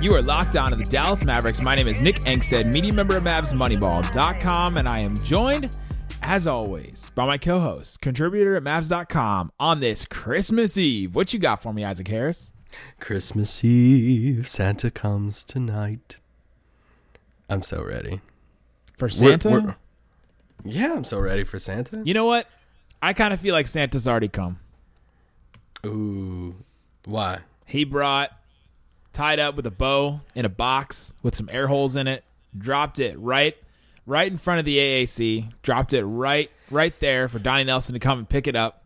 You are locked on to the Dallas Mavericks. My name is Nick Angstadt, media member of MavsMoneyball.com, and I am joined, as always, by my co-host, contributor at Mavs.com on this Christmas Eve. What you got for me, Isaac Harris? Christmas Eve, Santa comes tonight. I'm so ready. For Santa? We're- we're- yeah, I'm so ready for Santa. you know what? I kind of feel like Santa's already come. Ooh, why? He brought tied up with a bow in a box with some air holes in it, dropped it right right in front of the AAC, dropped it right right there for Donnie Nelson to come and pick it up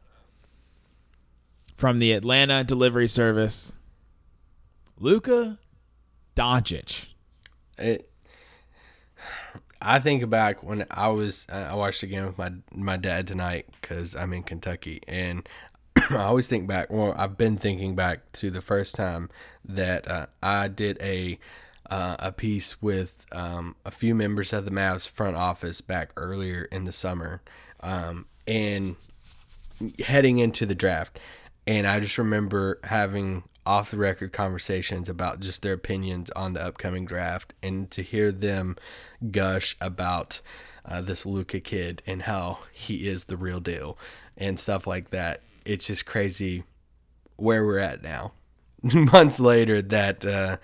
from the Atlanta delivery service. Luka Doncic. It. I think back when I was I watched the game with my my dad tonight because I'm in Kentucky, and I always think back. Well, I've been thinking back to the first time that uh, I did a uh, a piece with um, a few members of the Mavs front office back earlier in the summer, um, and heading into the draft. And I just remember having off the record conversations about just their opinions on the upcoming draft and to hear them gush about uh, this Luka kid and how he is the real deal and stuff like that. It's just crazy where we're at now. Months later, that uh,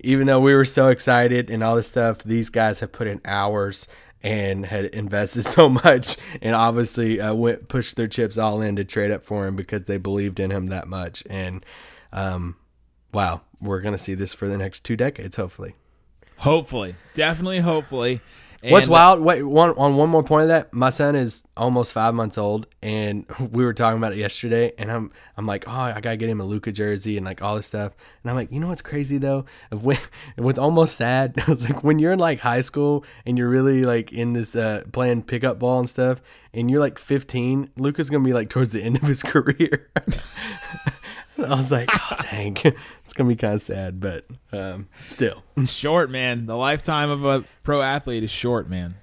even though we were so excited and all this stuff, these guys have put in hours and had invested so much and obviously uh, went pushed their chips all in to trade up for him because they believed in him that much and um, wow we're gonna see this for the next two decades hopefully Hopefully. Definitely hopefully. What's wild? Wait, one on one more point of that. My son is almost five months old, and we were talking about it yesterday. And I'm, I'm like, oh, I gotta get him a Luka jersey and like all this stuff. And I'm like, you know what's crazy though? Of when, it was almost sad. I was like, when you're in like high school and you're really like in this uh, playing pickup ball and stuff, and you're like 15, Luka's gonna be like towards the end of his career. I was like, oh dang, it's gonna be kind of sad, but um, still. It's short, man. The lifetime of a pro athlete is short, man.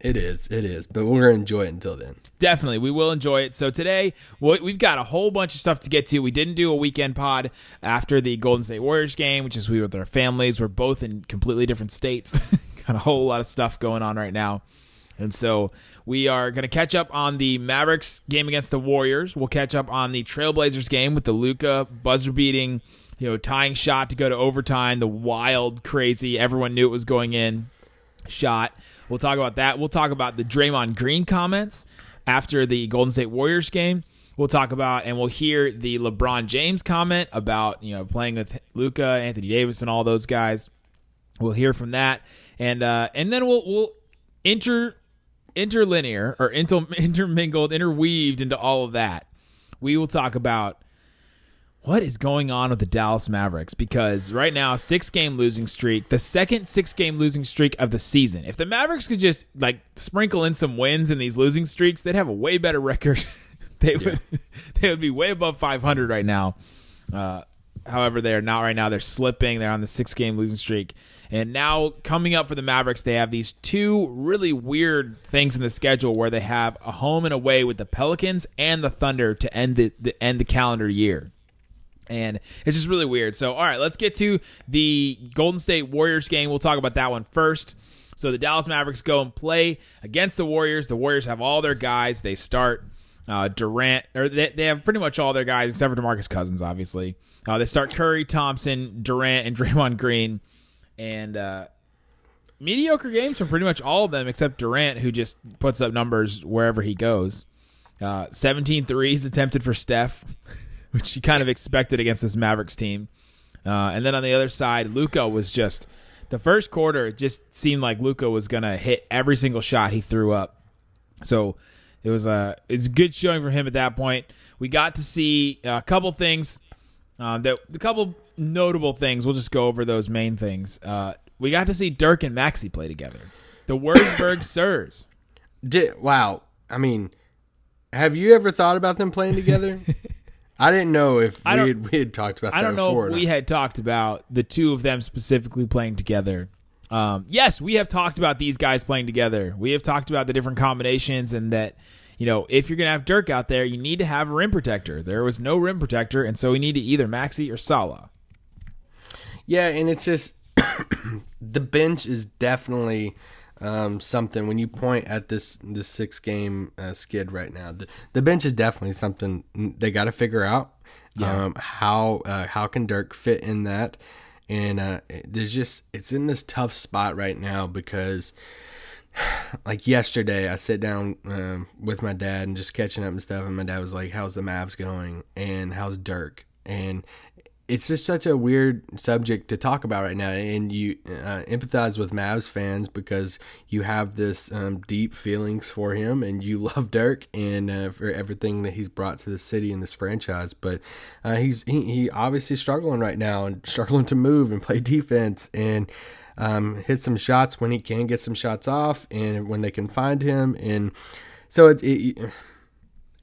It is, it is, but we're gonna enjoy it until then. Definitely, we will enjoy it. So today, we- we've got a whole bunch of stuff to get to. We didn't do a weekend pod after the Golden State Warriors game, which is we with our families. We're both in completely different states. got a whole lot of stuff going on right now, and so we are going to catch up on the Mavericks game against the Warriors. We'll catch up on the Trailblazers game with the Luka buzzer beating, you know, tying shot to go to overtime. The wild, crazy, everyone knew it was going in shot. We'll talk about that. We'll talk about the Draymond Green comments after the Golden State Warriors game. We'll talk about and we'll hear the LeBron James comment about you know playing with Luka, Anthony Davis, and all those guys. We'll hear from that, and uh, and then we'll we'll inter interlinear or inter, intermingled, interweaved into all of that. We will talk about what is going on with the Dallas Mavericks because right now six game losing streak, the second six game losing streak of the season. If the Mavericks could just like sprinkle in some wins in these losing streaks, they'd have a way better record. they would they would be way above 500 right now. Uh, however, they are not right now. They're slipping. They're on the six game losing streak. And now coming up for the Mavericks, they have these two really weird things in the schedule where they have a home and away with the Pelicans and the Thunder to end the, the end the calendar year and it's just really weird. So, all right, let's get to the Golden State Warriors game. We'll talk about that one first. So, the Dallas Mavericks go and play against the Warriors. The Warriors have all their guys. They start uh, Durant, or they, they have pretty much all their guys except for Demarcus Cousins, obviously. Uh, they start Curry, Thompson, Durant, and Draymond Green, and uh, mediocre games from pretty much all of them except Durant, who just puts up numbers wherever he goes. Uh, 17 threes attempted for Steph, which you kind of expected against this Mavericks team. Uh, and then on the other side, Luka was just the first quarter. It just seemed like Luka was gonna hit every single shot he threw up. So it was a it's good showing for him at that point. We got to see a couple things. Uh, that the couple notable things. We'll just go over those main things. Uh, we got to see Dirk and Maxi play together. The Wurzburg Sirs. Did, wow. I mean, have you ever thought about them playing together? I didn't know if we had, we had talked about that I don't know if we had talked about the two of them specifically playing together. Um, yes, we have talked about these guys playing together. We have talked about the different combinations and that, you know, if you're going to have Dirk out there, you need to have a rim protector. There was no rim protector, and so we need to either Maxi or Salah. Yeah, and it's just the bench is definitely um, something. When you point at this this six game uh, skid right now, the, the bench is definitely something they got to figure out. Um, how uh, how can Dirk fit in that? And uh, there's just it's in this tough spot right now because like yesterday, I sit down um, with my dad and just catching up and stuff, and my dad was like, "How's the Mavs going?" and "How's Dirk?" and it's just such a weird subject to talk about right now, and you uh, empathize with Mavs fans because you have this um, deep feelings for him, and you love Dirk and uh, for everything that he's brought to the city and this franchise. But uh, he's he, he obviously struggling right now and struggling to move and play defense and um, hit some shots when he can get some shots off and when they can find him. And so it, it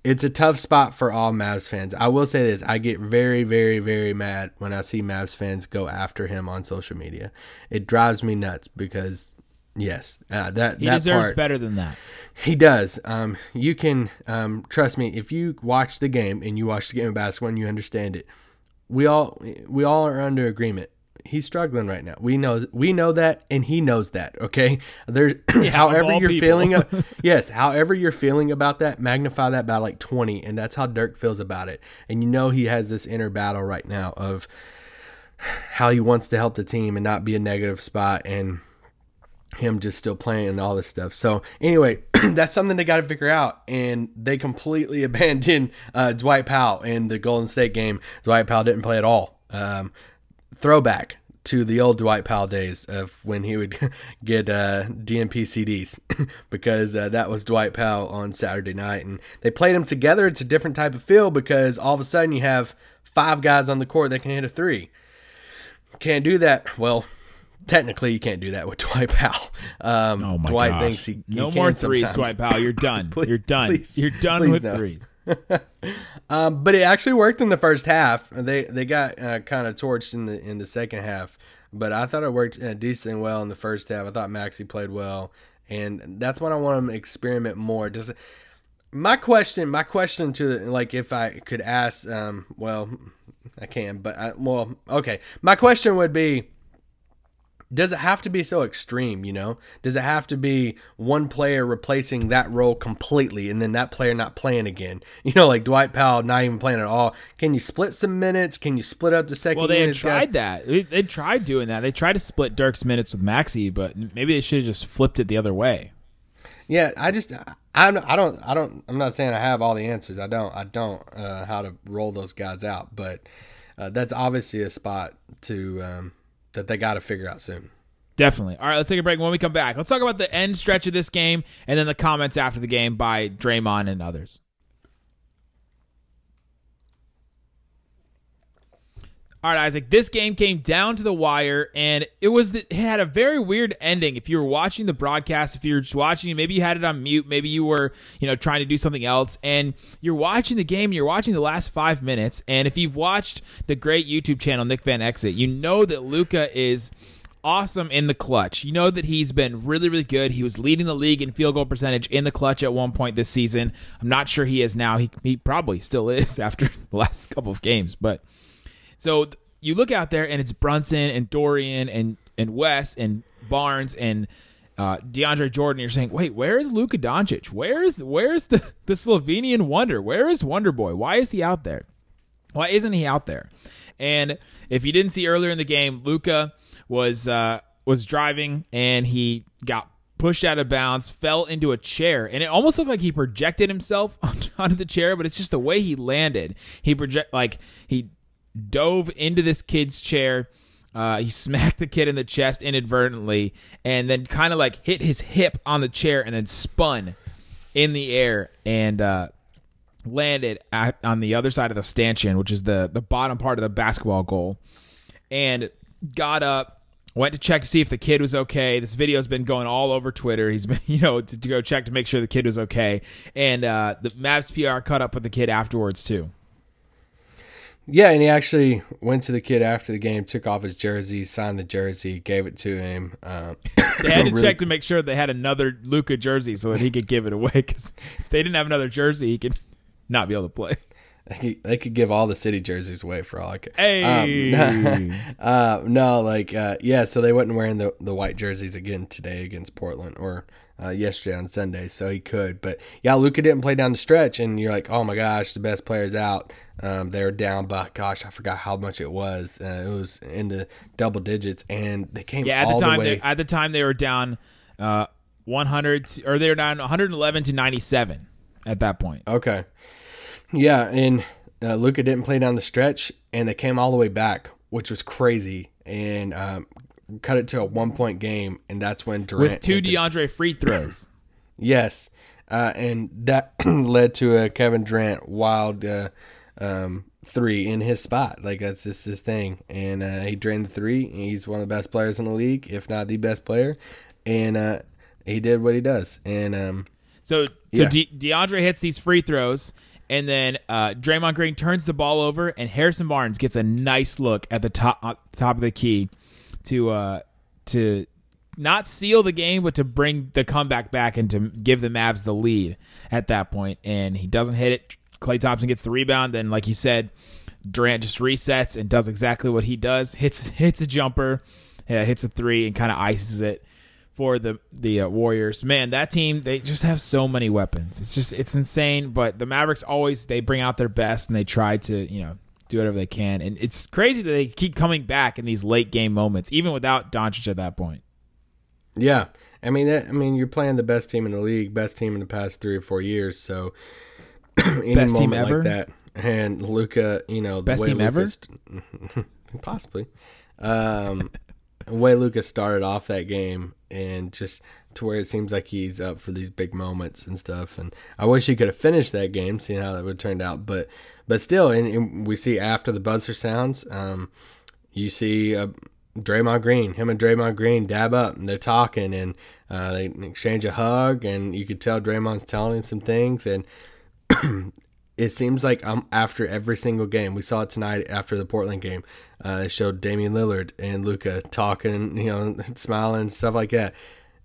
it's a tough spot for all Mavs fans. I will say this: I get very, very, very mad when I see Mavs fans go after him on social media. It drives me nuts because, yes, uh, that He that deserves part, better than that. he does. Um, you can um, trust me if you watch the game and you watch the game of basketball and you understand it. We all we all are under agreement. He's struggling right now. We know we know that, and he knows that. Okay, there. however you're people. feeling, yes, however you're feeling about that, magnify that by like twenty, and that's how Dirk feels about it. And you know he has this inner battle right now of how he wants to help the team and not be a negative spot, and him just still playing and all this stuff. So anyway, that's something they got to figure out, and they completely abandoned uh, Dwight Powell in the Golden State game. Dwight Powell didn't play at all. Um, throwback to the old Dwight Powell days of when he would get uh, DNP CDs because uh, that was Dwight Powell on Saturday night, and they played them together. It's a different type of feel because all of a sudden you have five guys on the court that can hit a three. Can't do that. Well, technically you can't do that with Dwight Powell. Um, Oh my Dwight gosh. thinks he, he no more threes, sometimes. Dwight Powell. You're done. Please- You're done. please- You're done with no. threes. Um, but it actually worked in the first half. They they got uh, kind of torched in the in the second half, but I thought it worked uh, decently well in the first half. I thought Maxi played well, and that's what I want him to experiment more. Does my question? My question to like if I could ask, um, well, I can, but I, well, okay. My question would be does it have to be so extreme you know does it have to be one player replacing that role completely and then that player not playing again you know like dwight powell not even playing at all can you split some minutes can you split up the second Well, they had unit guy? tried that. They, they tried doing that. They tried to split Dirk's minutes with Maxi, but maybe they should have just flipped it the other way. yeah i just I don't, I don't i don't i'm not saying i have all the answers i don't i don't uh, how to roll those guys out but uh, that's obviously a spot to um, that they got to figure out soon Definitely. All right, let's take a break. When we come back, let's talk about the end stretch of this game and then the comments after the game by Draymond and others. All right, Isaac. This game came down to the wire, and it was it had a very weird ending. If you were watching the broadcast, if you were just watching, maybe you had it on mute, maybe you were you know trying to do something else, and you're watching the game. You're watching the last five minutes, and if you've watched the great YouTube channel Nick Van Exit, you know that Luca is awesome in the clutch. You know that he's been really, really good. He was leading the league in field goal percentage in the clutch at one point this season. I'm not sure he is now. He, he probably still is after the last couple of games. But so you look out there and it's Brunson and Dorian and, and Wes and Barnes and uh, DeAndre Jordan. You're saying, wait, where is Luka Doncic? Where is where is the, the Slovenian wonder? Where is Wonder Boy? Why is he out there? Why isn't he out there? And if you didn't see earlier in the game, Luka was uh, was driving and he got pushed out of bounds, fell into a chair, and it almost looked like he projected himself onto the chair. But it's just the way he landed. He project like he dove into this kid's chair. Uh, he smacked the kid in the chest inadvertently, and then kind of like hit his hip on the chair, and then spun in the air and uh, landed at, on the other side of the stanchion, which is the the bottom part of the basketball goal, and got up Went to check to see if the kid was okay. This video's been going all over Twitter. He's been, you know, to, to go check to make sure the kid was okay. And uh, the Mavs PR caught up with the kid afterwards too. Yeah, and he actually went to the kid after the game, took off his jersey, signed the jersey, gave it to him. Um, They had to really- check to make sure they had another Luka jersey so that he could give it away. Because if they didn't have another jersey, he could not be able to play. They could, they could give all the city jerseys away for all I care. Hey, Um, uh, no, like uh, yeah. So they wasn't wearing the the white jerseys again today against Portland or uh, yesterday on Sunday, so he could. But yeah, Luka didn't play down the stretch, and you're like, oh my gosh, the best player's out. Um, they were down by gosh, I forgot how much it was. Uh, it was into double digits, and they came yeah. At all the time, the way. they, at the time they were down uh, 100 to- or they were down 111 to 97 at that point. Okay. Yeah, and uh, Luka didn't play down the stretch, and they came all the way back, which was crazy, and um, cut it to a one point game, and that's when Durant with two hit the- DeAndre free throws. Yes, uh, and that led to a Kevin Durant wild uh, um, three in his spot. Like that's just his thing, and uh, he drained the three. He's one of the best players in the league, if not the best player, and uh, he did what he does. And um, So, so Yeah. De- DeAndre hits these free throws, and then uh, Draymond Green turns the ball over, and Harrison Barnes gets a nice look at the top uh, top of the key to uh, to not seal the game, but to bring the comeback back and to give the Mavs the lead at that point. And he doesn't hit it. Klay Thompson gets the rebound. Then, like you said, Durant just resets and does exactly what he does. Hits hits a jumper, uh, hits a three, and kind of ices it for the the uh, Warriors. Man, that team they just have so many weapons. It's just it's insane. But the Mavericks always they bring out their best and they try to you know do whatever they can. And it's crazy that they keep coming back in these late game moments, even without Doncic at that point. Yeah, I mean, that, I mean, you're playing the best team in the league, best team in the past three or four years. So any Best team moment ever? like that, and Luka, you know, the Best way team ever? Possibly. Um, the way Luka started off that game, and just to where it seems like he's up for these big moments and stuff. And I wish he could have finished that game, seeing how that would have turned out. But but still, and, and we see after the buzzer sounds, um, you see uh, Draymond Green, him and Draymond Green dab up, and they're talking, and uh, they exchange a hug, and you could tell Draymond's telling him some things, and it seems like um, after every single game, we saw it tonight after the Portland game. Uh, they showed Damian Lillard and Luka talking, you know, smiling, stuff like that.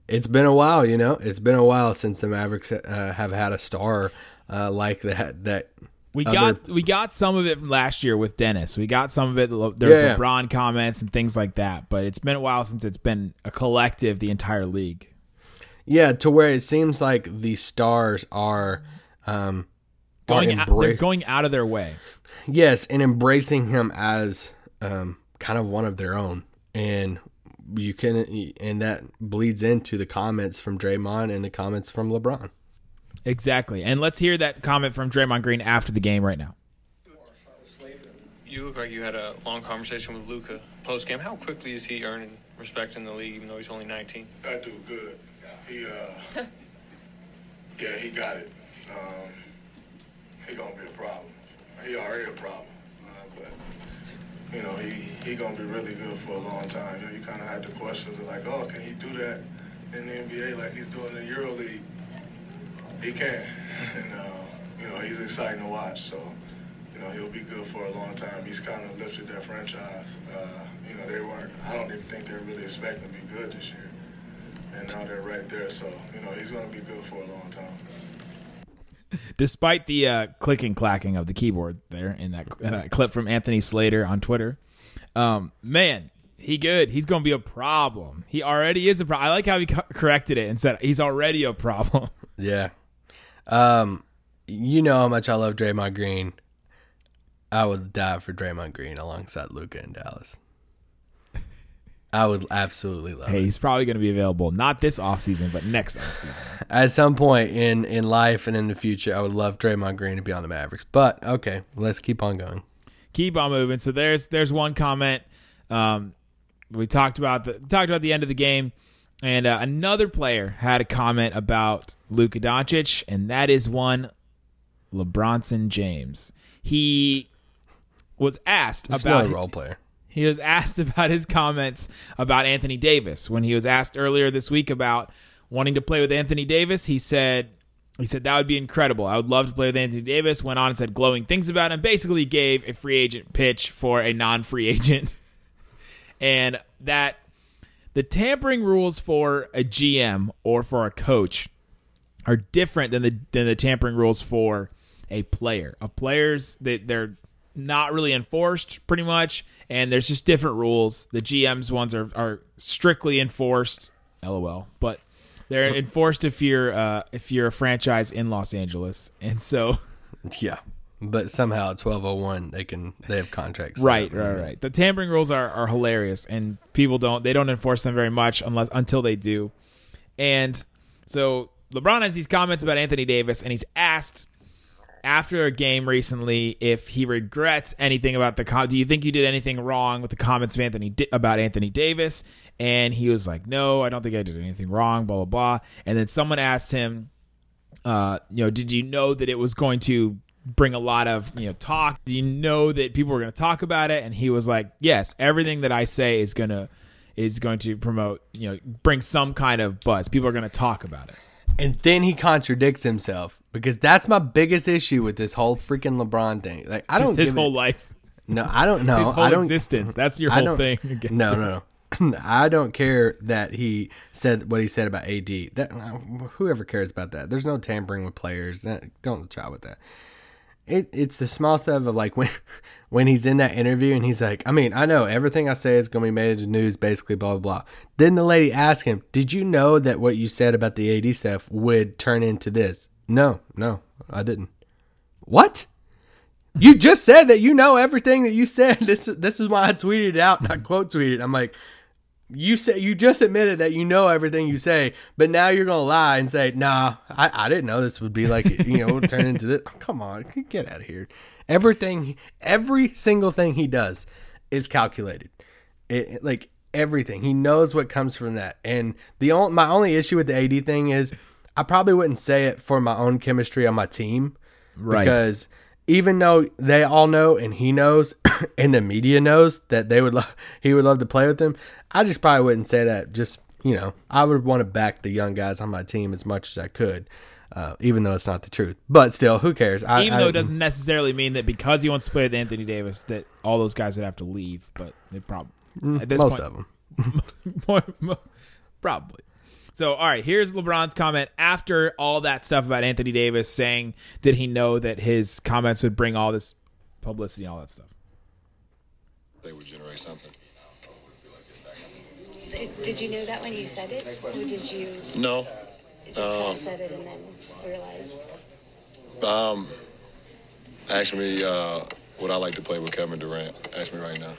It's been a while, you know. It's been a while since the Mavericks uh, have had a star uh, like that. That We other- got we got some of it from last year with Dennis. We got some of it. There's Yeah, yeah. LeBron comments and things like that. But it's been a while since it's been a collective, the entire league. yeah, to where it seems like the stars are um, are Going out, they're embra- going out of their way. Yes, and embracing him as um, kind of one of their own, and you can, and that bleeds into the comments from Draymond and the comments from LeBron. Exactly. And let's hear that comment from Draymond Green after the game right now. You look like you had a long conversation with Luka post game. How quickly is he earning respect in the league, even though he's only 19? I do good. He uh Yeah, he got it. Um he gonna be a problem. He already a problem. Uh, but you know, he he gonna be really good for a long time. You know, you kinda had the questions of like, oh, can he do that in the NBA like he's doing in the Euro League? He can. And uh, you know, he's exciting to watch, so you know, he'll be good for a long time. He's kind of lifted that franchise. Uh, you know, they weren't, I don't even think they're really expecting to be good this year. And now they're right there. So, you know, he's going to be good for a long time. Despite the uh, clicking clacking of the keyboard there in that, in that clip from Anthony Slater on Twitter, um, man, he good. He's going to be a problem. He already is a problem. I like how he co- corrected it and said he's already a problem. Yeah, um, you know how much I love Draymond Green. I would die for Draymond Green alongside Luka in Dallas. I would absolutely love hey, it. he's probably going to be available not this offseason, but next offseason. At some point in in life and in the future, I would love Draymond Green to be on the Mavericks. But okay, let's keep on going. keep on moving. So there's there's one comment. Um, we talked about the talked about the end of the game, and uh, another player had a comment about Luka Doncic, and that is one LeBronson James. He was asked Just about role player. he was asked about his comments about Anthony Davis when he was asked earlier this week about wanting to play with Anthony Davis. He said he said that would be incredible. I would love to play with Anthony Davis. Went on and said glowing things about him. Basically, gave a free agent pitch for a non-free agent, and that the tampering rules for a GM or for a coach are different than the than the tampering rules for a player. A player's that they're not really enforced pretty much, and there's just different rules. The GM's ones are are strictly enforced. LOL, but they're enforced if you're uh, if you're a franchise in Los Angeles, and so Yeah. But somehow at twelve oh one they can they have contracts. right, right, right. The tampering rules are, are hilarious, and people don't they don't enforce them very much unless until they do. And so LeBron has these comments about Anthony Davis, and he's asked after a game recently if he regrets anything about the com- do you think you did anything wrong with the comments of Anthony Di- about Anthony Davis and he was like no I don't think I did anything wrong blah blah blah and then someone asked him uh you know did you know that it was going to bring a lot of you know talk do you know that people were going to talk about it and he was like yes everything that I say is going to is going to promote you know bring some kind of buzz people are going to talk about it And then he contradicts himself because that's my biggest issue with this whole freaking LeBron thing. Like I Just don't his whole it, life No, I don't know. his whole I don't existence that's your whole thing No, no, no. I don't care that he said what he said about AD. That whoever cares about that. There's no tampering with players. Don't try with that. It, it's the small stuff of like when when he's in that interview and he's like, I mean, I know everything I say is gonna be made into news, basically, blah blah blah. Then the lady asked him, Did you know that what you said about the AD stuff would turn into this? No, no, I didn't. What? You just said that you know everything that you said. This this is why I tweeted it out and I quote tweeted. I'm like, you said you just admitted that you know everything you say, but now you're gonna lie and say, "Nah, I, I didn't know this would be like you know turn into this." Come on, get out of here. Everything, every single thing he does is calculated. It, like everything, he knows what comes from that. And the only my only issue with the AD thing is, I probably wouldn't say it for my own chemistry on my team, Right. Because even though they all know and he knows and the media knows that they would love he would love to play with him, I just probably wouldn't say that. Just you know, I would want to back the young guys on my team as much as I could, uh, even though it's not the truth. But still, who cares? I, even I- though it doesn't necessarily mean that because he wants to play with Anthony Davis that all those guys would have to leave, but they probably at this most point, of them. more, more- probably. So, all right, here's LeBron's comment after all that stuff about Anthony Davis saying, did he know that his comments would bring all this publicity, all that stuff? They would generate something. Did, did you know that when you said it? Or did you No. just kind of said it and then realize? Um, ask me uh, would I like to play with Kevin Durant? Ask me right now.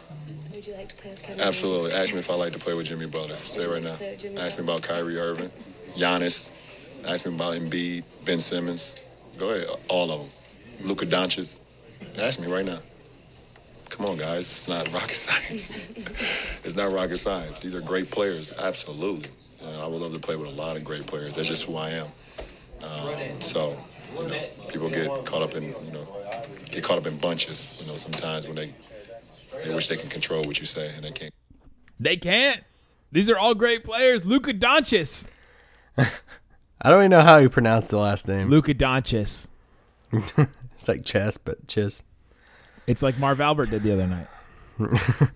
Would you like to play with Kevin? Absolutely. Ask me if I like to play with Jimmy Butler. Say it right now. Ask me about Kyrie Irving, Giannis. Ask me about Embiid, Ben Simmons. Go ahead, all of them. Luka Doncic. Ask me right now. Come on, guys. It's not rocket science. it's not rocket science. These are great players. Absolutely. Uh, I would love to play with a lot of great players. That's just who I am. Um, so, you know, people get caught up in, you know, get caught up in bunches. You know, sometimes when they they wish they can control what you say and they can't. They can't. These are all great players. Luka Doncic. I don't even know how you pronounce the last name. Luka Doncic. It's like chess, but chiss. It's like Marv Albert did the other night.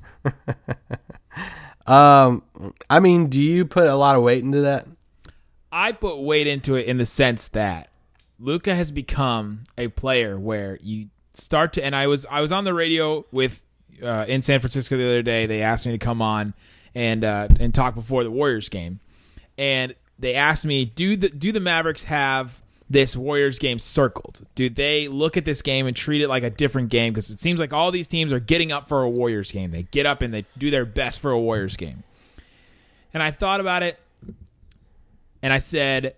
Um, I mean, do you put a lot of weight into that? I put weight into it in the sense that Luka has become a player where you start to and I was I was on the radio with uh, in San Francisco the other day. They asked me to come on and uh, and talk before the Warriors game, and they asked me do the do the Mavericks have this Warriors game circled? Do they look at this game and treat it like a different game? Because it seems like all these teams are getting up for a Warriors game. They get up and they do their best for a Warriors game. And I thought about it and I said,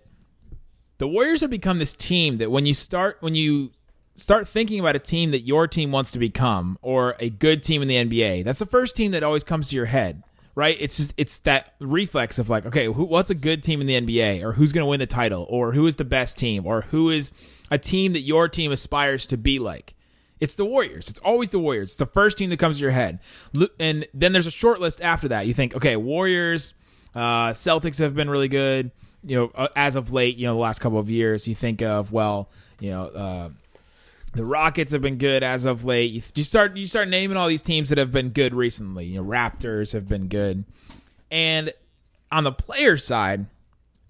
the Warriors have become this team that when you start when you start thinking about a team that your team wants to become or a good team in the NBA, that's the first team that always comes to your head, right? It's just it's that reflex of like, okay, who, what's a good team in the NBA, or who's going to win the title, or who is the best team, or who is a team that your team aspires to be like. It's the Warriors. It's always the Warriors. It's the first team that comes to your head. And then there's a short list after that. You think, okay, Warriors, uh, Celtics have been really good. You know, uh, as of late, you know, the last couple of years, you think of well, you know, uh, the Rockets have been good as of late. You, start you start naming all these teams that have been good recently. You know, Raptors have been good, and on the player side,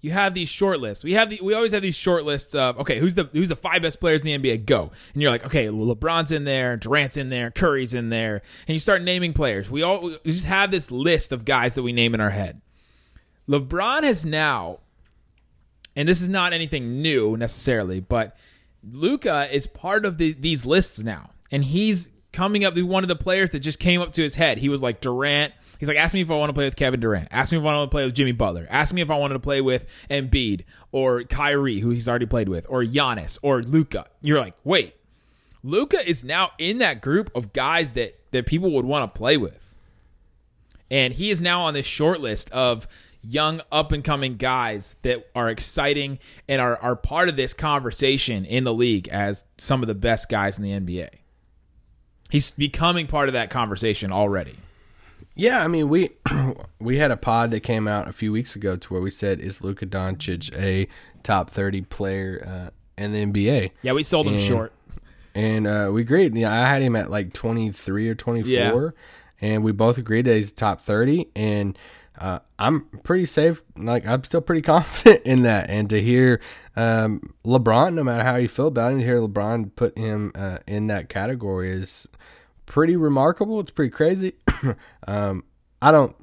you have these short lists. We have the, we always have these short lists of okay, who's the who's the five best players in the NBA? Go, and you're like, okay, LeBron's in there, Durant's in there, Curry's in there, and you start naming players. We all we just have this list of guys that we name in our head. LeBron has now, and this is not anything new necessarily, but Luka is part of the, these lists now, and he's coming up. To one of the players that just came up to his head. He was like Durant. He's like, ask me if I want to play with Kevin Durant. Ask me if I want to play with Jimmy Butler. Ask me if I wanted to play with Embiid or Kyrie, who he's already played with, or Giannis or Luka. You're like, wait, Luka is now in that group of guys that that people would want to play with, and he is now on this short list of young up and coming guys that are exciting and are, are part of this conversation in the league as some of the best guys in the NBA. He's becoming part of that conversation already. Yeah, I mean we we had a pod that came out a few weeks ago to where we said is Luka Doncic a top thirty player uh, in the NBA? Yeah, we sold him And- short. and uh, we agreed. Yeah, I had him at like twenty three or twenty four, and we both agreed that he's top thirty. And uh, I'm pretty safe. Like I'm still pretty confident in that. And to hear um, LeBron, no matter how you feel about him, to hear LeBron put him uh, in that category is pretty remarkable. It's pretty crazy. um, I don't.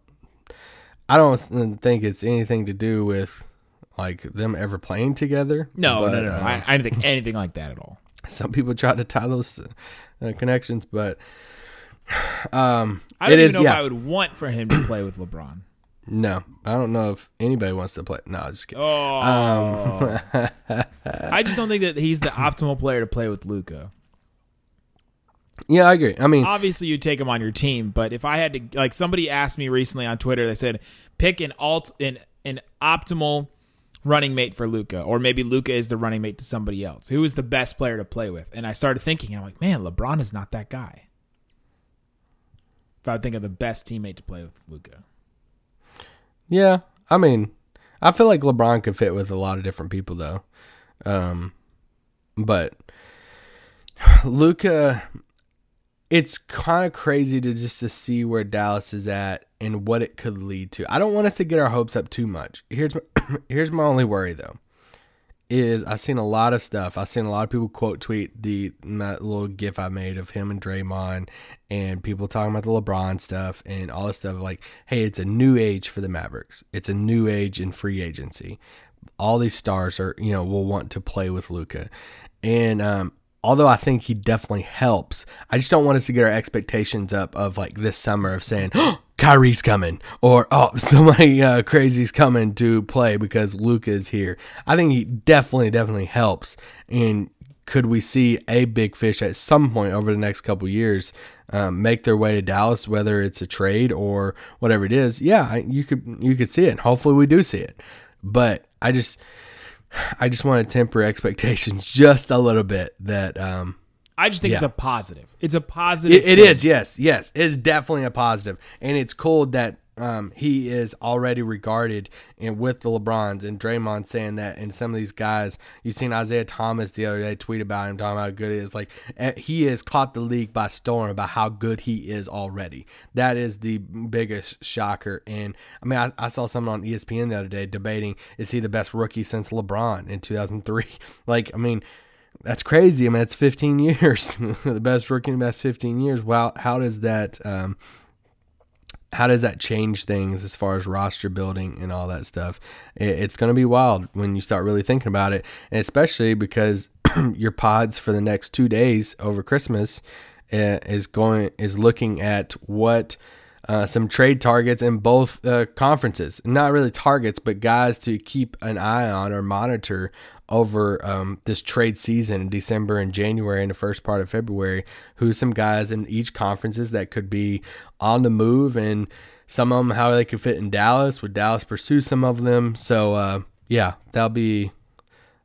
I don't think it's anything to do with like them ever playing together. No, but, no, no, no. uh, I, I didn't think anything like that at all. some people try to tie those uh, connections, but um, I don't even is know yeah. if I would want for him to play with LeBron. No, I don't know if anybody wants to play. No, I'm just kidding. Oh, Um, I just don't think that he's the optimal player to play with Luka. yeah, I agree. I mean, Obviously, you take him on your team, but if I had to, like, somebody asked me recently on Twitter, they said pick an alt an an optimal running mate for Luka, or maybe Luka is the running mate to somebody else. Who is the best player to play with? And I started thinking, I'm like, man, LeBron is not that guy. If I would think of the best teammate to play with Luka. Yeah, I mean, I feel like LeBron could fit with a lot of different people though. Um, but Luka, it's kind of crazy to just to see where Dallas is at and what it could lead to. I don't want us to get our hopes up too much. Here's my, here's my only worry though. Is I've seen a lot of stuff. I've seen a lot of people quote tweet the that little gif I made of him and Draymond, and people talking about the LeBron stuff and all this stuff. Like, hey, it's a new age for the Mavericks. It's a new age in free agency. All these stars are, you know, will want to play with Luka, and um, although I think he definitely helps, I just don't want us to get our expectations up of like this summer of saying, oh, Kyrie's coming or oh, somebody uh, crazy's coming to play because Luka is here. I think he definitely, definitely helps. And could we see a big fish at some point over the next couple years um, make their way to Dallas, whether it's a trade or whatever it is? Yeah, you could you could see it. Hopefully, we do see it. But I just I just want to temper expectations just a little bit. That um, I just think it's a positive. It's a positive. it, it is, yes, yes, it's definitely a positive, and it's cool that um, he is already regarded and with the LeBrons and Draymond saying that, and some of these guys. You've seen Isaiah Thomas the other day tweet about him, talking about how good he is. Like eh, he has caught the league by storm about how good he is already. That is the biggest shocker. And I mean, I, I saw someone on ESPN the other day debating is he the best rookie since LeBron in 2003? Like, I mean. That's crazy. I mean, it's 15 years, the best rookie in the best 15 years. Wow, how does that, um, how does that change things as far as roster building and all that stuff? It, it's going to be wild when you start really thinking about it, and especially because your pods for the next two days over Christmas uh, is going is looking at what. Uh, some trade targets in both uh, conferences. Not really targets, but guys to keep an eye on or monitor over um, this trade season in December and January and the first part of February. Who's some guys in each conferences that could be on the move and some of them how they could fit in Dallas. Would Dallas pursue some of them? So uh, yeah, that'll be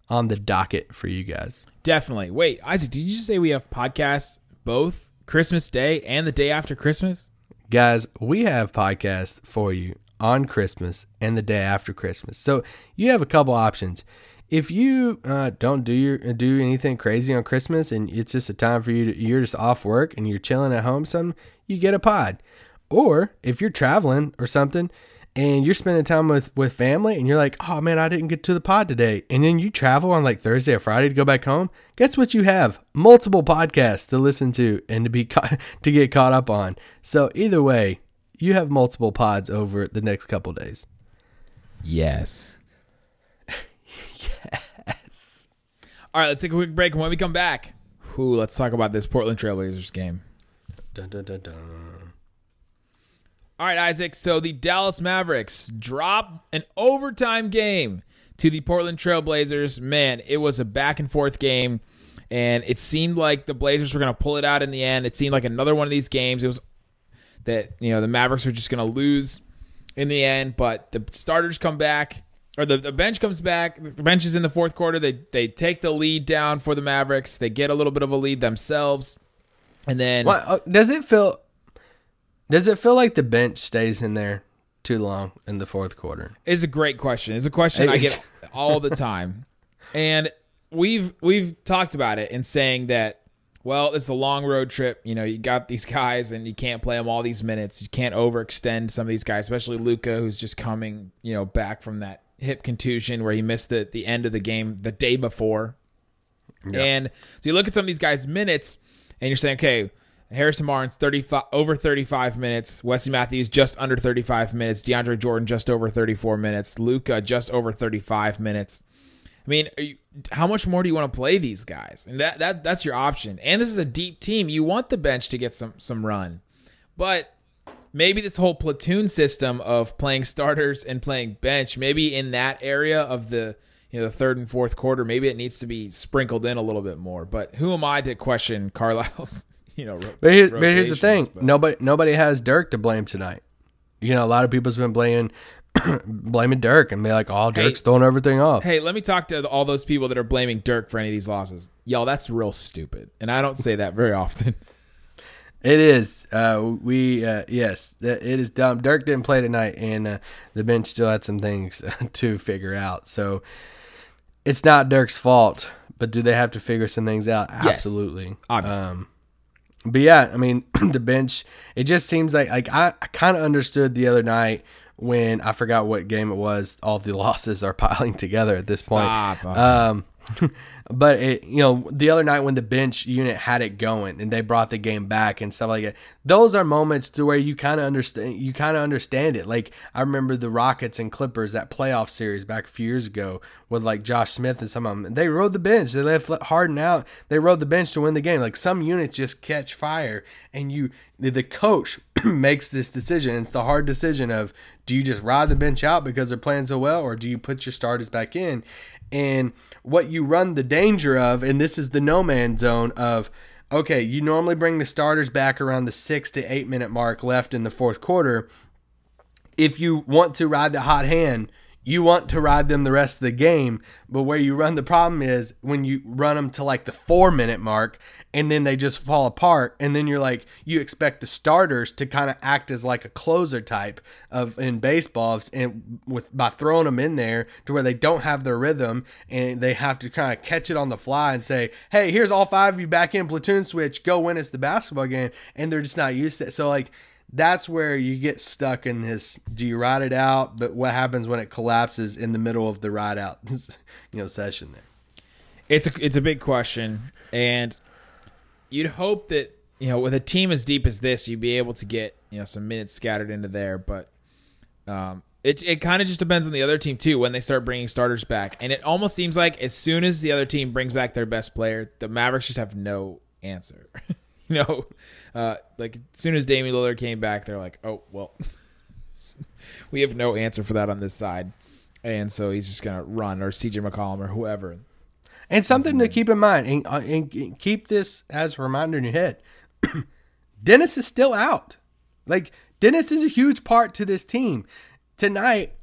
on the docket for you guys. Definitely. Wait, Isaac, did you just say we have podcasts both Christmas Day and the day after Christmas? Guys, we have podcasts for you on Christmas and the day after Christmas. So you have a couple options. If you uh, don't do your do anything crazy on Christmas and it's just a time for you to you're just off work and you're chilling at home, some you get a pod. Or if you're traveling or something and you're spending time with with family and you're like, oh man, I didn't get to the pod today, and then you travel on like Thursday or Friday to go back home. Guess what? You have multiple podcasts to listen to and to be ca- to get caught up on. So either way, you have multiple pods over the next couple days. Yes. yes. All right, let's take a quick break. And when we come back, whoo, let's talk about this Portland Trailblazers game. Dun, dun, dun, dun. All right, Isaac. So the Dallas Mavericks drop an overtime game to the Portland Trailblazers. Man, it was a back and forth game, and it seemed like the Blazers were going to pull it out in the end. It seemed like another one of these games. It was that you know the Mavericks are just going to lose in the end, but the starters come back. Or the, the bench comes back. The bench is in the fourth quarter. They they take the lead down for the Mavericks. They get a little bit of a lead themselves, and then uh, does it feel? Does it feel like the bench stays in there too long in the fourth quarter? is a great question. It's a question I get all the time, and we've we've talked about it in saying that well, it's a long road trip. You know, you got these guys, and you can't play them all these minutes. You can't overextend some of these guys, especially Luka, who's just coming you know back from that hip contusion where he missed the the end of the game the day before. And so you look at some of these guys' minutes, and you're saying, okay, Harrison Barnes, 35 over 35 minutes. Wesley Matthews just under 35 minutes. DeAndre Jordan just over 34 minutes. Luka just over 35 minutes. I mean, you, how much more do you want to play these guys? And that that that's your option. And this is a deep team. You want the bench to get some some run, but maybe this whole platoon system of playing starters and playing bench, maybe in that area of the you know the third and fourth quarter, maybe it needs to be sprinkled in a little bit more. But who am I to question Carlisle's you know? ro- But, here, but here's the thing: but- nobody nobody has Dirk to blame tonight. You know, a lot of people's been blaming blaming Dirk and be like, "Oh, Dirk's Hey. throwing everything off." Hey, let me talk to all those people that are blaming Dirk for any of these losses. Y'all, that's real stupid, and I don't say that very often. It is. Uh, we uh, yes, it is dumb. Dirk didn't play tonight, and uh, the bench still had some things to figure out. So it's not Dirk's fault, but do they have to figure some things out? Absolutely. Obviously. Um, but yeah, I mean, the bench. It just seems like like I, I kind of understood the other night when I forgot what game it was. All the losses are piling together at this point. Stop. Um, but it, you know, the other night when the bench unit had it going and they brought the game back and stuff like that, those are moments to where you kind of understand. You kind of understand it. Like I remember the Rockets and Clippers that playoff series back a few years ago with like Josh Smith and some of them. They rode the bench. They left Harden out. They rode the bench to win the game. Like some units just catch fire, and you, the, coach makes this decision. It's the hard decision of do you just ride the bench out because they're playing so well, or do you put your starters back in? And what you run the danger of, and this is the no man zone of, okay, you normally bring the starters back around the six to eight minute mark left in the fourth quarter. If you want to ride the hot hand, you want to ride them the rest of the game. But where you run the problem is when you run them to like the four minute mark and then they just fall apart. And then you're like, you expect the starters to kind of act as like a closer type of in baseballs and with by throwing them in there to where they don't have their rhythm and they have to kind of catch it on the fly and say, hey, here's all five of you back in platoon switch, go win us the basketball game. And they're just not used to it. So, like, that's where you get stuck in this do you ride it out but what happens when it collapses in the middle of the ride out you know session there It's a it's a big question, and you'd hope that you know with a team as deep as this, you'd be able to get you know some minutes scattered into there. But um, it it kind of just depends on the other team too when they start bringing starters back, and it almost seems like as soon as the other team brings back their best player, the Mavericks just have no answer. you know, uh, like as soon as Damian Lillard came back, they're like, oh well, we have no answer for that on this side. And so he's just gonna run, or CJ McCollum, or whoever. and something to keep in mind and, uh, and keep this as a reminder in your head dennis is still out like dennis is a huge part to this team tonight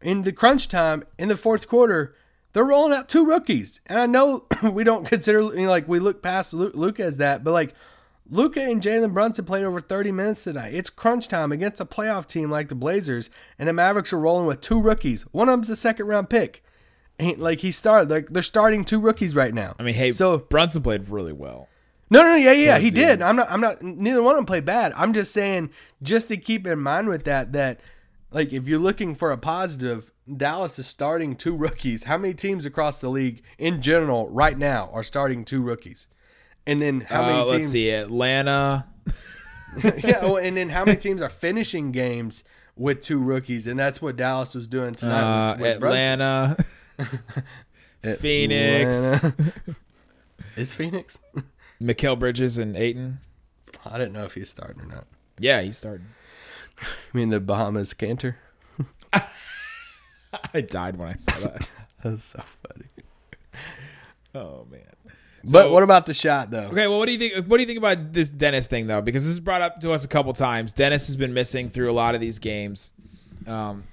in the crunch time in the fourth quarter they're rolling out two rookies and i know we don't consider you know, like we look past Lu- luka as that but like Luka and Jalen Brunson played over 30 minutes tonight. It's crunch time against a playoff team like the Blazers, and the Mavericks are rolling with two rookies. One of them's a second round pick. And, like he started, like they're starting two rookies right now. I mean, hey, so Brunson played really well. no, no, no yeah, yeah, he did. I'm not, I'm not. Neither one of them played bad. I'm just saying, just to keep in mind with that, that like if you're looking for a positive, Dallas is starting two rookies. How many teams across the league in general right now are starting two rookies? And then how many Uh, teams? let's see, Atlanta. yeah, well, and then how many teams are finishing games with two rookies? And that's what Dallas was doing tonight. Uh, with, with Atlanta, Phoenix, Atlanta. Is Phoenix? Mikal Bridges, and Ayton. I didn't know if he's starting or not. Yeah, he's starting. I mean the Bahamas Cantor. I died when I saw that. That's so funny. oh man. But what about the shot though? Okay, well, what do you think? What do you think about this Dennis thing, though? Because this is brought up to us a couple times. Dennis has been missing through a lot of these games, um,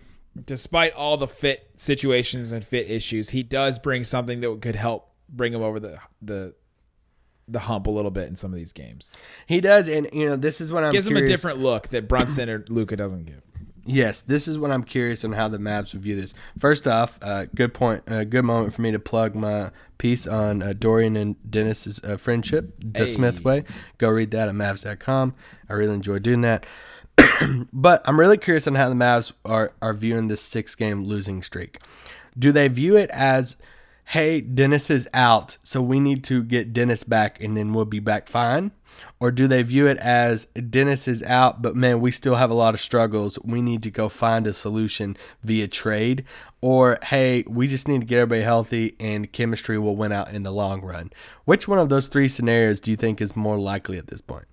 despite all the fit situations and fit issues. He does bring something that could help bring him over the the the hump a little bit in some of these games. He does, and you know this is what I'm Gives him a different look that Brunson or Luka doesn't give. Yes, this is what I'm curious on how the Mavs would view this. First off, uh, good point, uh, good moment for me to plug my piece on uh, Dorian and Dennis's uh, friendship, the Smith way. Go read that at mavs.com. I really enjoy doing that. but I'm really curious on how the Mavs are are viewing this six game losing streak. Do they view it as, hey, Dennis is out, so we need to get Dennis back, and then we'll be back fine? Or do they view it as Dennis is out, but man, we still have a lot of struggles. We need to go find a solution via trade. Or, hey, we just need to get everybody healthy and chemistry will win out in the long run. Which one of those three scenarios do you think is more likely at this point?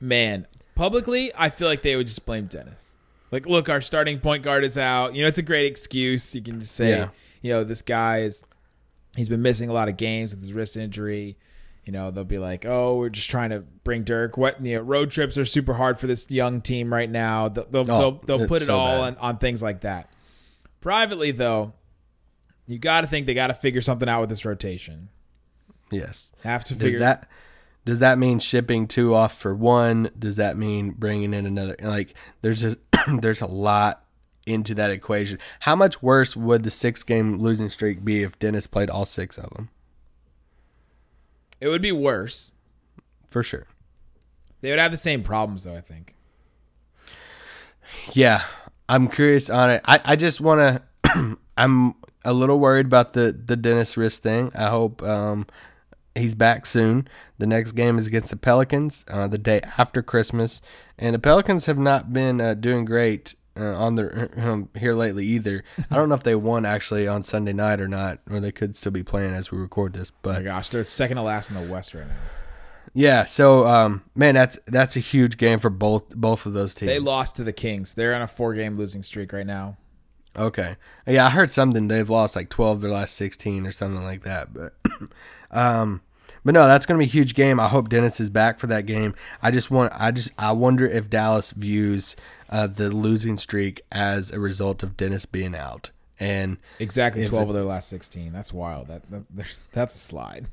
Man, publicly, I feel like they would just blame Dennis. Like, look, our starting point guard is out. You know, it's a great excuse. You can just say, Yeah. You know, this guy is he's been missing a lot of games with his wrist injury. You know, they'll be like, "Oh, we're just trying to bring Dirk." What you know, road trips are super hard for this young team right now. They'll they'll, Oh, they'll, they'll put it so all bad. on, on things like that. Privately, though, you got to think they got to figure something out with this rotation. Yes. Have to Does figure that does that mean shipping two off for one? Does that mean bringing in another? Like, there's just there's a lot into that equation. How much worse would the six game losing streak be if Dennis played all six of them? It would be worse. For sure. They would have the same problems, though. I think. Yeah, I'm curious on it. I, I just want to. I'm a little worried about the the Dennis wrist thing. I hope um, he's back soon. The next game is against the Pelicans uh, the day after Christmas, and the Pelicans have not been uh, doing great. Uh, on their um, here lately either. I don't know if they won actually on Sunday night or not, or they could still be playing as we record this. But Oh my gosh, they're second to last in the West right now. yeah, so um, man, that's that's a huge game for both both of those teams. They lost to the Kings. They're on a four-game losing streak right now. Okay. Yeah, I heard something they've lost like 12 of their last 16 or something like that. But um but no, that's going to be a huge game. I hope Dennis is back for that game. I just want I just I wonder if Dallas views uh, the losing streak as a result of Dennis being out. And Exactly twelve it- of their last sixteen. That's wild. That, that that's a slide.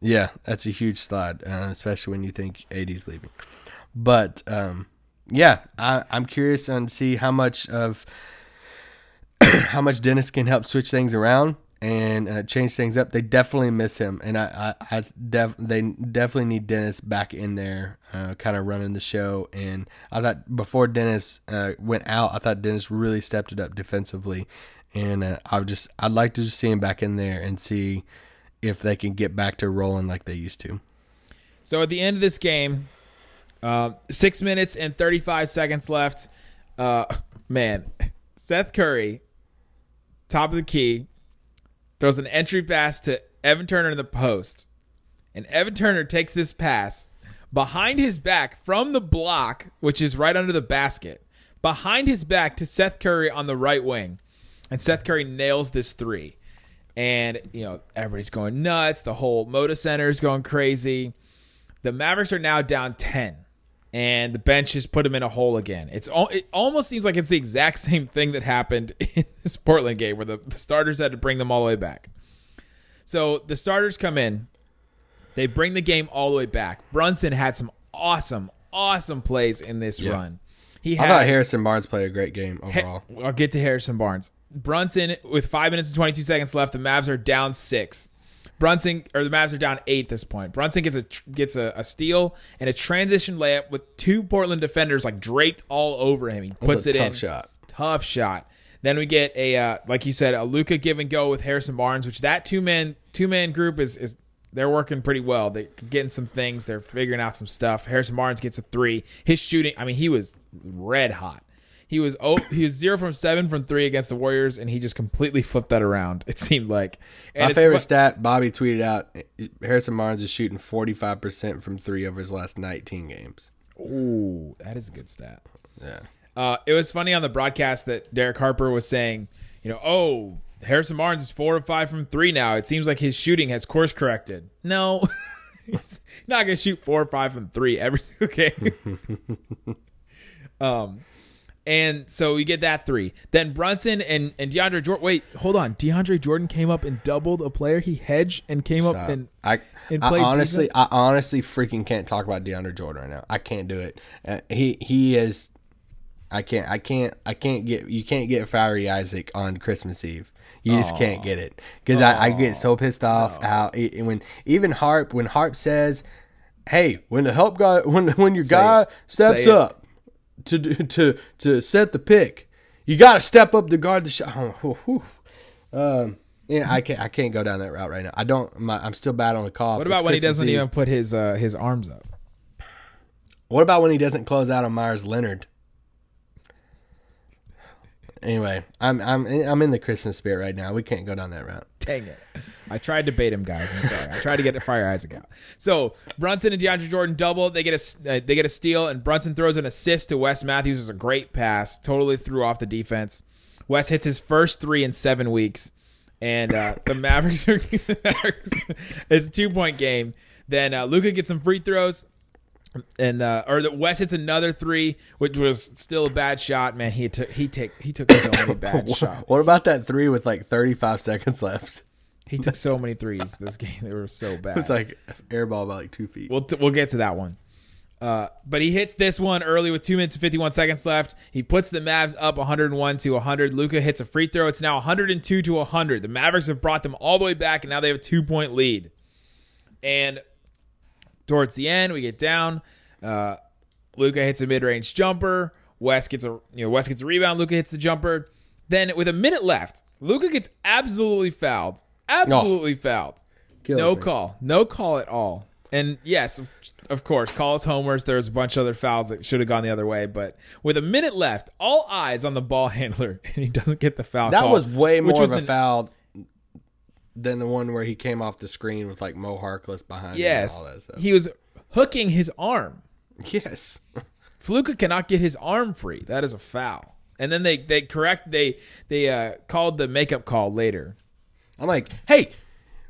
yeah, that's a huge slide, uh, especially when you think AD's leaving. But um yeah, I, I'm curious on to see how much of how much Dennis can help switch things around and uh, change things up. They definitely miss him, and I, I, I def, they definitely need Dennis back in there, uh, kind of running the show. And I thought before Dennis uh, went out, I thought Dennis really stepped it up defensively, and uh, I would just I'd like to just see him back in there and see if they can get back to rolling like they used to. So at the end of this game, uh, six minutes and thirty-five seconds left. Uh, man, Seth Curry, top of the key, throws an entry pass to Evan Turner in the post, and Evan Turner takes this pass behind his back from the block, which is right under the basket, behind his back to Seth Curry on the right wing, and Seth Curry nails this three. And you know everybody's going nuts. The whole Moda Center is going crazy. The Mavericks are now down 10, and the bench has put them in a hole again. It's al- It almost seems like it's the exact same thing that happened in this Portland game where the, the starters had to bring them all the way back. So the starters come in. They bring the game all the way back. Brunson had some awesome, awesome plays in this Yeah. run. He I thought Harrison Barnes played a great game overall. I'll get to Harrison Barnes. Brunson with five minutes and twenty two seconds left. The Mavs are down six. Brunson or the Mavs are down eight at this point. Brunson gets a gets a, a steal and a transition layup with two Portland defenders like draped all over him. He puts it tough in. Tough shot. Tough shot. Then we get a uh, like you said a Luka give and go with Harrison Barnes, which that two man two man group is is they're working pretty well. They're getting some things. They're figuring out some stuff. Harrison Barnes gets a three. His shooting, I mean, he was red hot. He was oh he was zero from seven from three against the Warriors, and he just completely flipped that around. It seemed like. And My favorite stat Bobby tweeted out Harrison Barnes is shooting 45% from three over his last 19 games. Ooh, that is a good stat. Yeah. Uh, it was funny on the broadcast that Derek Harper was saying, you know, oh, Harrison Barnes is four or five from three now. It seems like his shooting has course corrected. No, he's not going to shoot four or five from three every single game. um, and so we get that three. Then Brunson and, and DeAndre Jordan. Wait, hold on. DeAndre Jordan came up and doubled a player. He hedged and came up and I, and I honestly, defense? I honestly freaking can't talk about DeAndre Jordan right now. I can't do it. Uh, he he is. I can't. I can't. I can't get. You can't get Fiery Isaac on Christmas Eve. You just can't get it because I, I get so pissed off how it, when even Harp when Harp says, "Hey, when the help guy when when your guy it. steps Say it. To to to set the pick, you got to step up to guard the shot." Oh. Um, yeah, I can't. I can't go down that route right now. I don't. My, I'm still bad on the cough. What It's about when he doesn't Eve. even put his uh, his arms up? What about when he doesn't close out on Meyers Leonard? Anyway, I'm I'm I'm in the Christmas spirit right now. We can't go down that route. Dang it. I tried to bait him, guys. I'm sorry. I tried to get the Fire Isaac out. So Brunson and DeAndre Jordan double. They get a uh, they get a steal, and Brunson throws an assist to Wes Matthews. It was a great pass. Totally threw off the defense. Wes hits his first three in seven weeks, and uh, the Mavericks are. It's a two point game. Then uh, Luka gets some free throws. And uh, or the Wes hits another three, which was still a bad shot. Man, he took he take he took so many bad shots. What about that three with like 35 seconds left? He took so many threes this game; they were so bad. It's like airball by like two feet. We'll t- we'll get to that one. Uh, but he hits this one early with two minutes and 51 seconds left. He puts the Mavs up 101 to 100. Luka hits a free throw. It's now 102 to 100. The Mavericks have brought them all the way back, and now they have a two point lead. And towards the end, we get down. Uh, Luka hits a mid range jumper. West gets a you know West gets a rebound. Luka hits the jumper. Then with a minute left, Luka gets absolutely fouled. Absolutely fouled. Kills no me. call. No call at all. And yes, of- course, call us homers. There's a bunch of other fouls that should have gone the other way. But with a minute left, all eyes on the ball handler, and he doesn't get the foul. That call, was way which more was of a an- foul than the one where he came off the screen with like Mo Harkless behind him and all Yes, that stuff. he was hooking his arm. yes. Fluka cannot get his arm free. That is a foul. And then they they correct they they uh, called the makeup call later. I'm like, hey,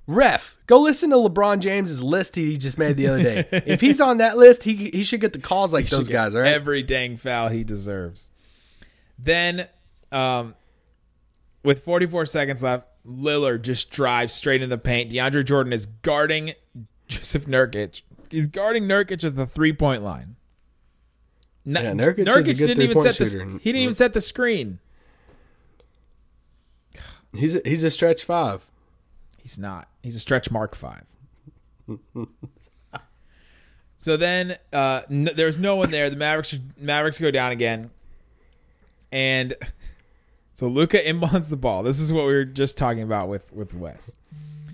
ref, go listen to LeBron James's list he just made the other day. if he's on that list, he he should get the calls like those guys, all right? Every dang foul he deserves. Then, um, with 44 seconds left, Lillard just drives straight in the paint. DeAndre Jordan is guarding Joseph Nurkic. He's guarding Nurkic at the three point line. N- Yeah, Nurkic is a good didn't even set the shooter. he didn't even set the screen. He's a, he's a stretch five. He's not. He's a stretch mark five. so then uh, n- there's no one there. The Mavericks Mavericks go down again, and so Luka inbounds the ball. This is what we were just talking about with with Wes.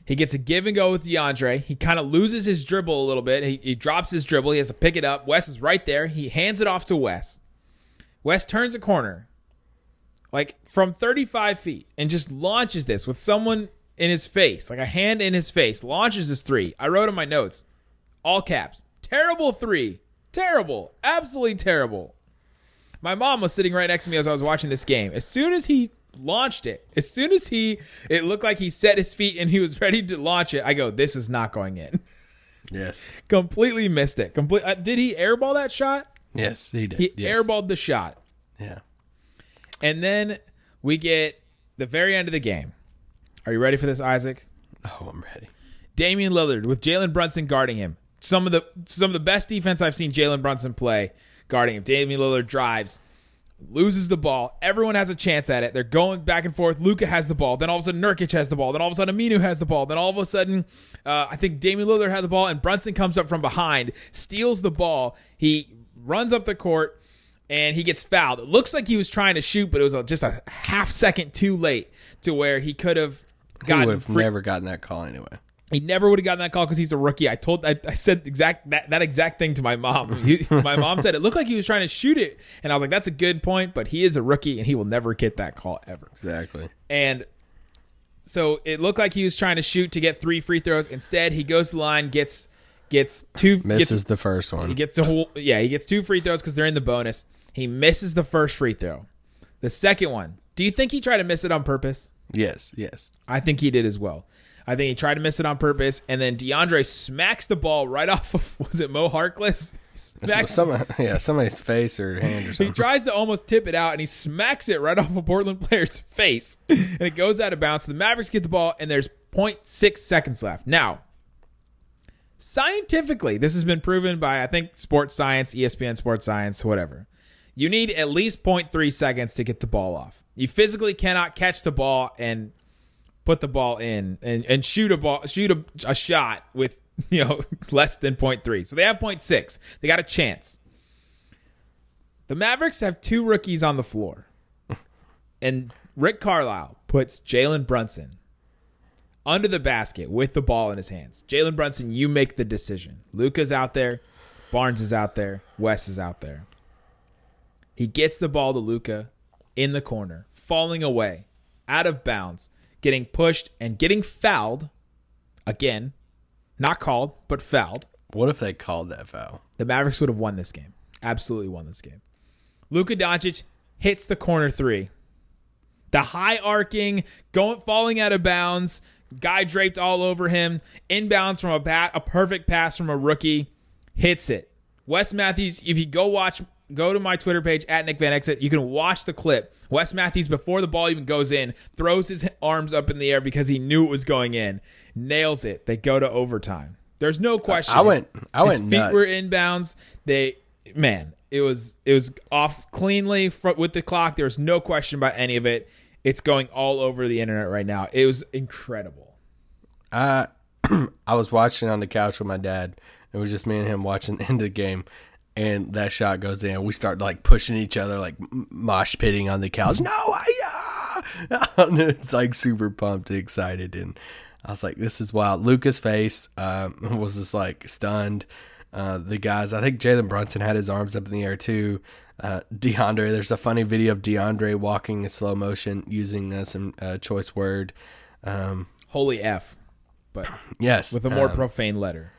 He gets a give and go with DeAndre. He kind of loses his dribble a little bit. He, he drops his dribble. He has to pick it up. Wes is right there. He hands it off to Wes. Wes turns a corner, like from 35 feet, and just launches this with someone in his face, like a hand in his face. Launches this three. I wrote in my notes, all caps. Terrible three. Terrible. Absolutely terrible. My mom was sitting right next to me as I was watching this game. As soon as he launched it, as soon as he, it looked like he set his feet and he was ready to launch it. I go, this is not going in. Yes. Completely missed it. Complete. Uh, did he airball that shot? Yes, he did. He yes. airballed the shot. Yeah. And then we get the very end of the game. Are you ready for this, Isaac? Oh, I'm ready. Damian Lillard with Jalen Brunson guarding him. Some of the some of the best defense I've seen Jalen Brunson play guarding him. Damian Lillard drives, loses the ball. Everyone has a chance at it. They're going back and forth. Luka has the ball. Then all of a sudden Nurkic has the ball. Then all of a sudden Aminu has the ball. Then all of a sudden uh, I think Damian Lillard had the ball and Brunson comes up from behind, steals the ball. He runs up the court and he gets fouled. It looks like he was trying to shoot, but it was a, just a half second too late to where he could have He gotten would have free- never gotten that call anyway. He never would have gotten that call because he's a rookie. I told, I, I said exact that, that exact thing to my mom. He- my mom said it looked like he was trying to shoot it, and I was like, "That's a good point," but he is a rookie and he will never get that call ever. Exactly. And so it looked like he was trying to shoot to get three free throws. Instead, he goes to the line, gets gets two, Misses gets, the first one. he gets a whole, yeah, he gets two free throws because they're in the bonus. He misses the first free throw. The second one, do you think he tried to miss it on purpose? yes, yes. I think he did as well. I think he tried to miss it on purpose, and then DeAndre smacks the ball right off of was it Mo Harkless? He smacks- Some, yeah, somebody's face or hand or something. he tries to almost tip it out, and he smacks it right off a Portland player's face, and it goes out of bounds. The Mavericks get the ball, and there's 0.6 seconds left. Now, scientifically, this has been proven by I think Sports Science, ESPN Sports Science, whatever. You need at least 0.3 seconds to get the ball off. You physically cannot catch the ball and put the ball in and, and shoot a ball shoot a, a shot with you know less than 0.3 so they have 0.6 they got a chance. The mavericks have two rookies on the floor. And rick carlisle puts jalen brunson under the basket with the ball in his hands. Jalen brunson you make the decision. Luka's out there. Barnes is out there. Wes is out there. He gets the ball to luka in the corner falling away out of bounds getting pushed and getting fouled again. Not called, but fouled. What if they called that foul? The Mavericks would have won this game. Absolutely won this game. Luka Doncic hits the corner three. The high arcing, going falling out of bounds, guy draped all over him, inbounds from a bat, a perfect pass from a rookie, hits it. Wes Matthews, if you go watch, go to my Twitter page at Nick Van Exit, you can watch the clip. Wes Matthews, before the ball even goes in, throws his arms up in the air because he knew it was going in. Nails it. They go to overtime. There's no question. I went- I His went feet nuts. were inbounds. They, man, it was it was off cleanly with the clock. There was no question about any of it. It's going all over the internet right now. It was incredible. I I was watching on the couch with my dad. It was just me and him watching the end of the game, and that shot goes in. We start like pushing each other, like mosh pitting on the couch. No, I. And it's like super pumped and excited, and I was like, "This is wild." Luka's face um, was just like stunned. Uh, the guys, I think Jalen Brunson had his arms up in the air too. Uh, DeAndre, there's a funny video of DeAndre walking in slow motion using uh, some uh, choice word. Um, Holy f, but yes, with a more um, profane letter.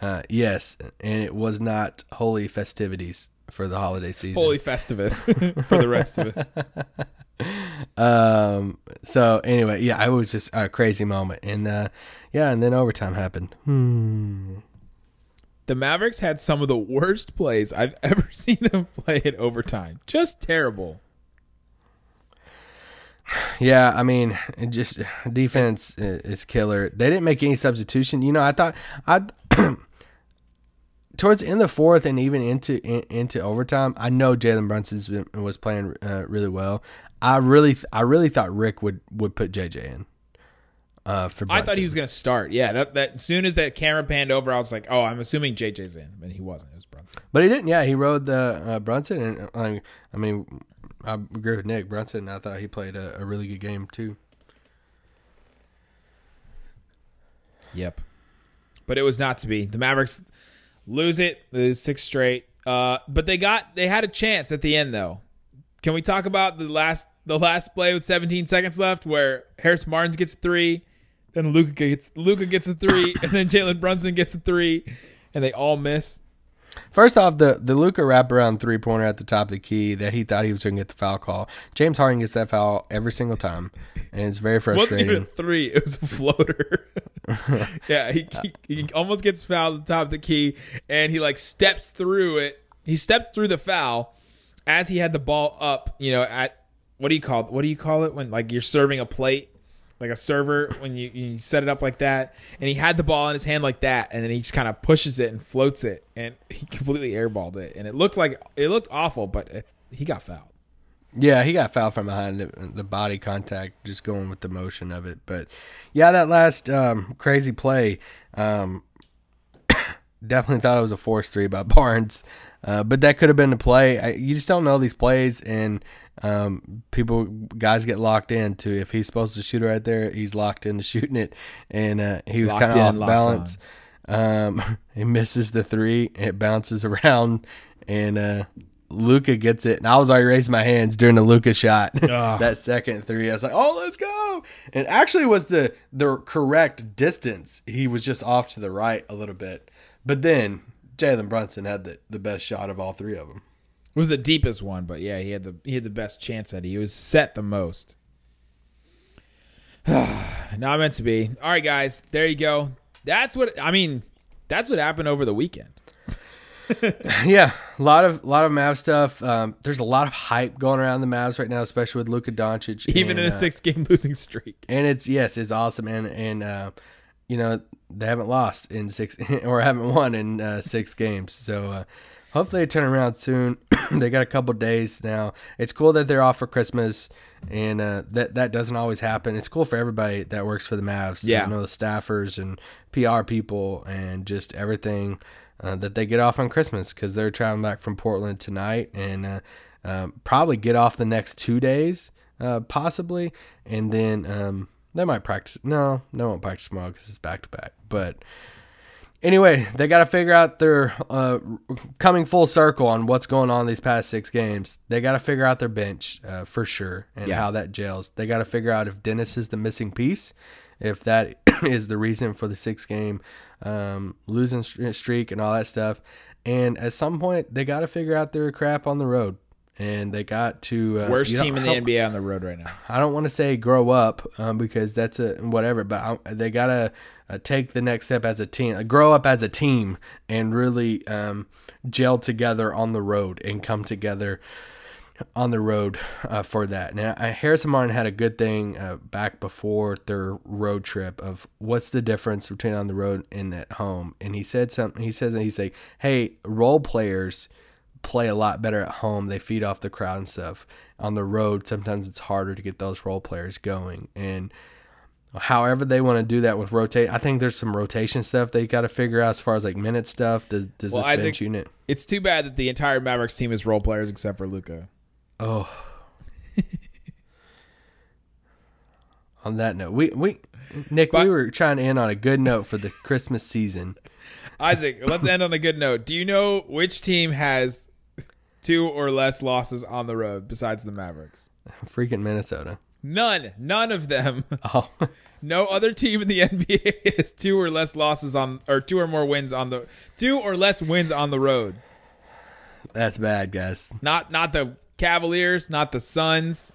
Uh, yes, and it was not holy festivities for the holiday season. Holy Festivus for the rest of it. Um. So anyway, yeah, it was just a crazy moment, and uh, yeah, and then overtime happened. Hmm. The Mavericks had some of the worst plays I've ever seen them play in overtime. Just terrible. Yeah, I mean, just defense is killer. They didn't make any substitution. You know, I thought I towards the end of the fourth and even into in, into overtime. I know Jalen Brunson was playing uh, really well. I really, I really thought Rick would would put JJ in. Uh, for I thought he was going to start. Yeah, that, that as soon as that camera panned over, I was like, "Oh, I'm assuming JJ's in," and he wasn't. It was Brunson. But he didn't. Yeah, he rode the uh, Brunson, and uh, I mean, I agree with Nick Brunson. I thought he played a, a really good game too. Yep. But it was not to be. The Mavericks lose it, lose six straight. Uh, but they got they had a chance at the end though. Can we talk about the last the last play with 17 seconds left where Harrison Barnes gets a three, then Luka gets Luka gets a three, and then Jalen Brunson gets a three, and they all miss. First off, the the Luka wraparound three pointer at the top of the key that he thought he was going to get the foul call. James Harden gets that foul every single time, and it's very It wasn't even three; it was a floater. yeah, he, he he almost gets fouled at the top of the key, and he like steps through it. He stepped through the foul as he had the ball up. You know, at what do you call what do you call it when like you're serving a plate like a server when you, you set it up like that, and he had the ball in his hand like that, and then he just kind of pushes it and floats it, and he completely airballed it, and it looked like it looked awful, but it, he got fouled. Yeah, he got fouled from behind the, the body contact, just going with the motion of it. But yeah, that last um, crazy play, um, definitely thought it was a force three by Barnes. Uh, but that could have been the play. I, you just don't know these plays, and um, people, guys get locked in into if he's supposed to shoot it right there, he's locked into shooting it, and uh, he was kind of off balance. Um, he misses the three, it bounces around, and uh, Luka gets it. And I was already raising my hands during the Luka shot. that second three, I was like, "Oh, let's go!" And actually, was the the correct distance. He was just off to the right a little bit, but then Jalen Brunson had the, the best shot of all three of them. It was the deepest one, but yeah, he had the he had the best chance at it. He was set the most. Not meant to be. All right, guys, there you go. That's what I mean. That's what happened over the weekend. yeah, a lot of a lot of Mavs stuff. Um, there's a lot of hype going around the Mavs right now, especially with Luka Doncic. Even and, in a uh, six game losing streak. and it's yes, it's awesome, and and uh, you know they haven't lost in six or haven't won in uh, six games, so uh, hopefully they turn around soon. they got a couple days now. It's cool that they're off for Christmas, and uh, that that doesn't always happen. It's cool for everybody that works for the Mavs. Yeah. you know the staffers and PR people and just everything uh, that they get off on Christmas because they're traveling back from Portland tonight and uh, um, probably get off the next two days, uh, possibly, and then um, they might practice. No, they won't practice tomorrow because it's back to back. But anyway, they got to figure out their uh, coming full circle on what's going on these past six games. They got to figure out their bench uh, for sure and Yeah. how that gels. They got to figure out if Dennis is the missing piece, if that is the reason for the six game um, losing streak and all that stuff. And at some point, they got to figure out their crap on the road. And they got to uh, Worst team in the NBA on the road right now. I don't want to say grow up um, because that's a whatever, but I, they gotta uh, take the next step as a team, uh, grow up as a team, and really um, gel together on the road and come together on the road uh, for that. Now, uh, Harrison Barnes had a good thing uh, back before their road trip of what's the difference between on the road and at home, and he said something. He says, he's like, "Hey, role players." Play a lot better at home. They feed off the crowd and stuff. On the road, sometimes it's harder to get those role players going. And however they want to do that with rotate, I think there's some rotation stuff they got to figure out as far as like minute stuff. Does, does Well, this Isaac- bench unit? It's too bad that the entire Mavericks team is role players except for Luka. Oh. on that note, we we Nick, But- we were trying to end on a good note for the Christmas season. Isaac, let's end on a good note. Do you know which team has two or less losses on the road besides the Mavericks? Freaking Minnesota. None. None of them. Oh, No other team in the NBA has two or less losses on, or two or more wins on the, two or less wins on the road. that's bad, guys. Not, not the Cavaliers, not the Suns,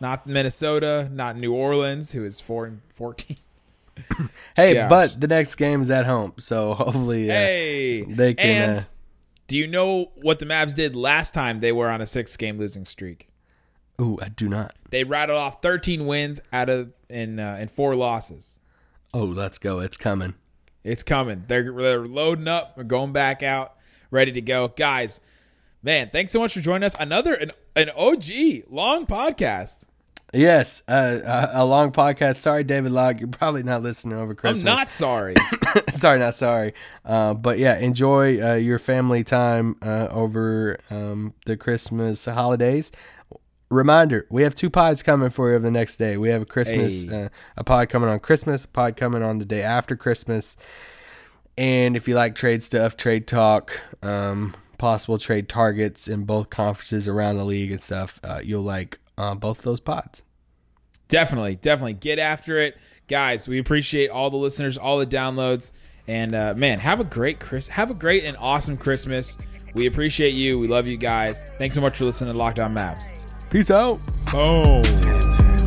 not Minnesota, not New Orleans, who is four and fourteen. Hey, Gosh. but the next game is at home, so hopefully uh, Hey, they can. And uh, do you know what the Mavs did last time they were on a six-game losing streak? Ooh, I do not. They rattled off 13 wins out of in uh, in four losses. Oh, let's go. It's coming. It's coming. They're they're loading up. They're going back out, ready to go, guys. Man, thanks so much for joining us. Another an, an OG long podcast. Yes, uh, a, a long podcast. Sorry, David Locke. You're probably not listening over Christmas. I'm not sorry. sorry, not sorry. Uh, but yeah, enjoy uh, your family time uh, over um, the Christmas holidays. Reminder: We have two pods coming for you over the next day. We have a Christmas, Hey. uh, a pod coming on Christmas, a pod coming on the day after Christmas. And if you like trade stuff, trade talk, um, possible trade targets in both conferences around the league and stuff, uh, you'll like uh, both those pods. definitely, definitely get after it, guys. We appreciate all the listeners, all the downloads, and uh, man, have a great Chris, have a great and awesome Christmas. We appreciate you. We love you guys. Thanks so much for listening to Locked On Mavs. Peace out. Boom.